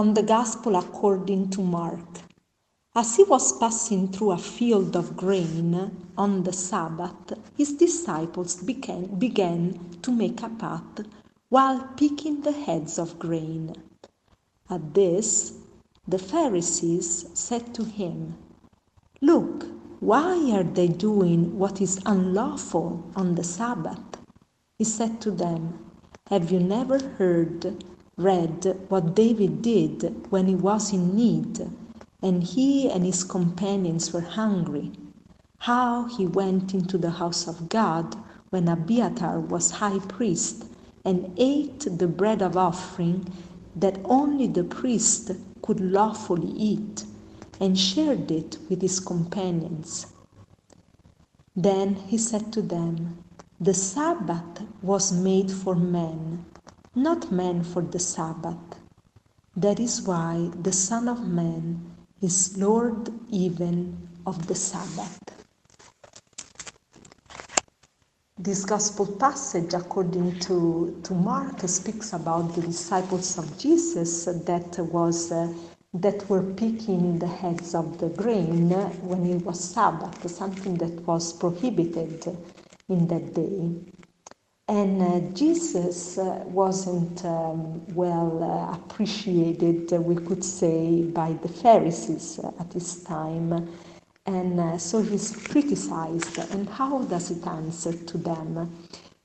From the Gospel according to Mark. As he was passing through a field of grain on the Sabbath, his disciples began, began to make a path while picking the heads of grain. At this, the Pharisees said to him, Look, why are they doing what is unlawful on the Sabbath? He said to them, Have you never heard read what David did when he was in need and he and his companions were hungry, how he went into the house of God when Abiathar was high priest and ate the bread of offering that only the priest could lawfully eat and shared it with his companions. Then he said to them, The Sabbath was made for men not man for the Sabbath. That is why the Son of Man is Lord even of the Sabbath. This gospel passage, according to, to Mark, speaks about the disciples of Jesus that was uh, that were picking the heads of the grain when it was Sabbath, something that was prohibited in that day. And uh, Jesus uh, wasn't um, well uh, appreciated, uh, we could say, by the Pharisees at this time. And uh, so he's criticized. And how does it answer to them?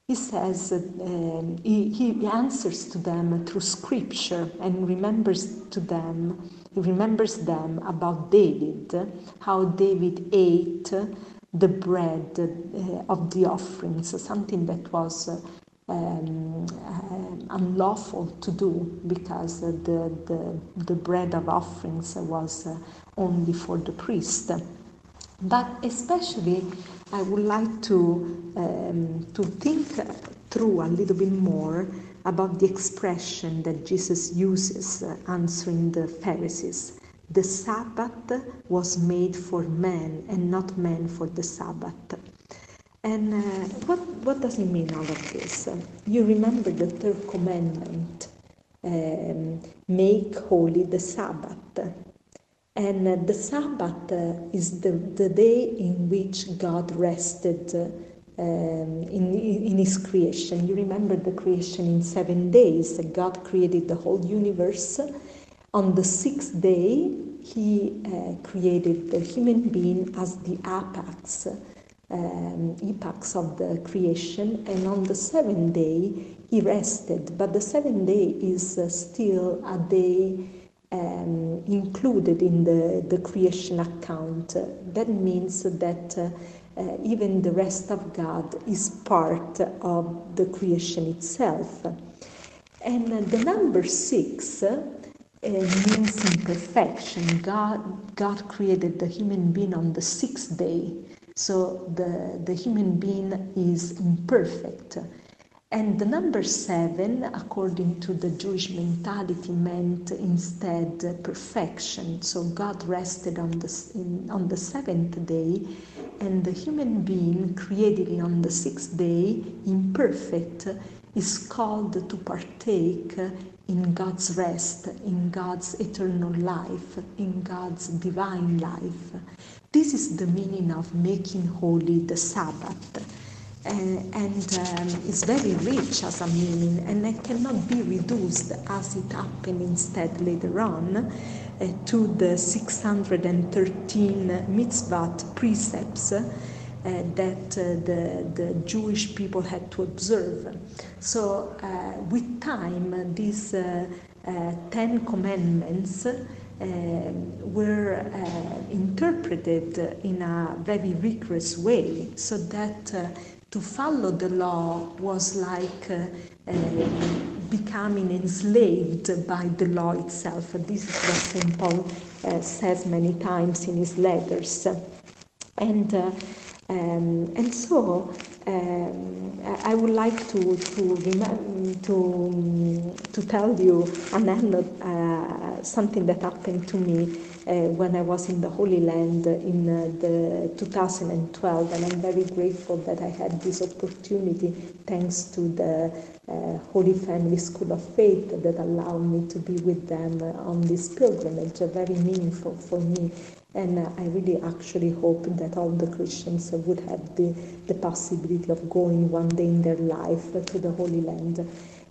He says, um, he, he answers to them through scripture and remembers to them, he remembers them about David, how David ate the bread uh, of the offerings, something that was uh, um, uh, unlawful to do because the, the, the bread of offerings was only for the priest. But especially, I would like to, um, to think through a little bit more about the expression that Jesus uses answering the Pharisees. The Sabbath was made for man and not man for the Sabbath. And uh, what, what does it mean all of this? You remember the third commandment um, make holy the Sabbath. And uh, the Sabbath uh, is the, the day in which God rested uh, um, in, in His creation. You remember the creation in seven days. God created the whole universe on the sixth day, he uh, created the human being as the apex, um, apex of the creation, and on the seventh day, he rested. But the seventh day is uh, still a day um, included in the, the creation account. That means that uh, uh, even the rest of God is part of the creation itself. And uh, the number six means imperfection. God, God created the human being on the sixth day, so the, the human being is imperfect. And the number seven, according to the Jewish mentality, meant instead perfection. So God rested on the, in, on the seventh day, and the human being created on the sixth day, imperfect, is called to partake in God's rest, in God's eternal life, in God's divine life. This is the meaning of making holy the Sabbath. Uh, and um, it's very rich as a meaning, and it cannot be reduced as it happened instead later on uh, to the 613 mitzvot precepts uh, that uh, the, the Jewish people had to observe. So, uh, with time, these Ten Commandments were interpreted in a very rigorous way so that to follow the law was like uh, uh, becoming enslaved by the law itself. This is what St. Paul uh, says many times in his letters. And um, and so um, I would like to to to to tell you an uh, something that happened to me uh, when I was in the Holy Land in uh, the 2012, and I'm very grateful that I had this opportunity thanks to the uh, Holy Family School of Faith that allowed me to be with them on this pilgrimage, very meaningful for me. And uh, I really actually hope that all the Christians would have the, the possibility of going one day in their life to the Holy Land.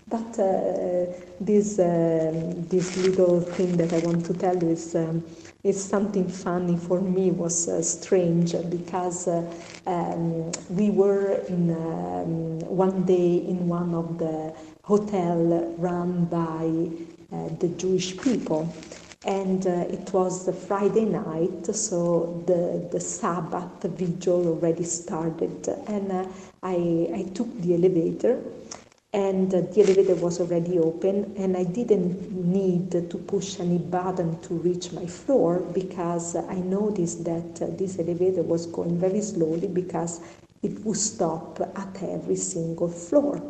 But uh, this, uh, this little thing that I want to tell you is, um, is something funny for me, was uh, strange because uh, um, we were in um, one day in one of the hotel run by uh, the Jewish people and uh, it was the Friday night, so the, the Sabbath vigil already started, and uh, I, I took the elevator, and uh, the elevator was already open, and I didn't need to push any button to reach my floor because I noticed that this elevator was going very slowly because it would stop at every single floor,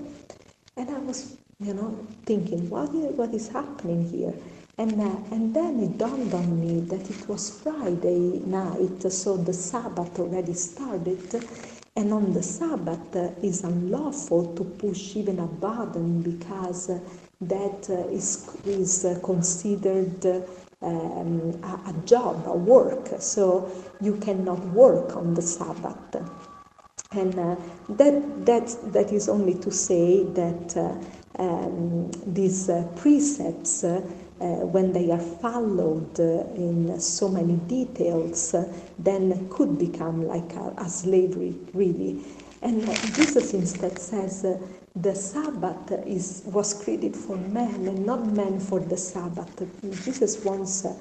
and I was, you know, thinking, what, what is happening here? And, uh, and then it dawned on me that it was Friday night, so the Sabbath already started. And on the Sabbath uh, is unlawful to push even a button because uh, that uh, is, is uh, considered um, a, a, job, a work. So you cannot work on the Sabbath. And uh, that, that, that is only to say that um, these precepts uh, when they are followed uh, in so many details, uh, then could become like a, a slavery, really. And Jesus instead says the Sabbath is, was created for man and not man for the Sabbath. Jesus wants uh,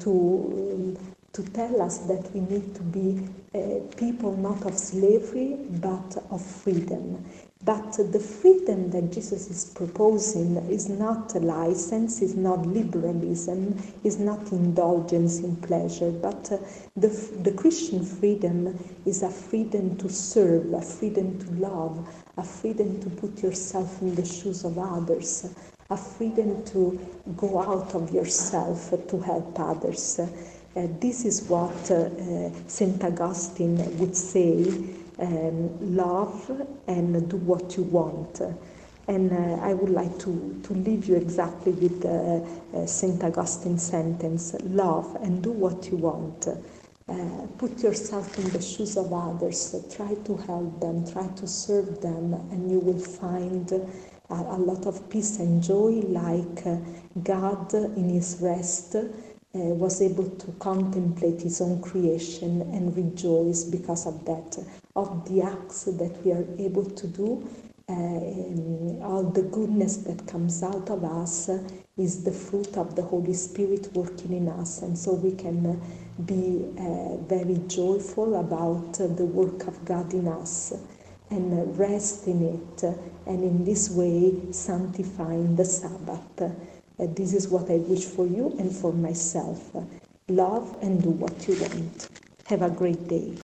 to, to tell us that we need to be uh, people not of slavery but of freedom. But the freedom that Jesus is proposing is not a license, is not liberalism, is not indulgence in pleasure, but uh, the, the Christian freedom is a freedom to serve, a freedom to love, a freedom to put yourself in the shoes of others, a freedom to go out of yourself to help others. Uh, this is what uh, uh St. Augustine would say um, love and do what you want. And uh, I would like to, to leave you exactly with uh, uh, St. Augustine's sentence love and do what you want. Uh, put yourself in the shoes of others, try to help them, try to serve them, and you will find a, a lot of peace and joy, like uh, God in His rest uh, was able to contemplate his own creation and rejoice because of that, of the acts that we are able to do. Uh, all the goodness that comes out of us is the fruit of the Holy Spirit working in us, and so we can be uh, very joyful about the work of God in us and rest in it, and in this way sanctifying the Sabbath. Uh, this is what I wish for you and for myself. Love and do what you want. Have a great day.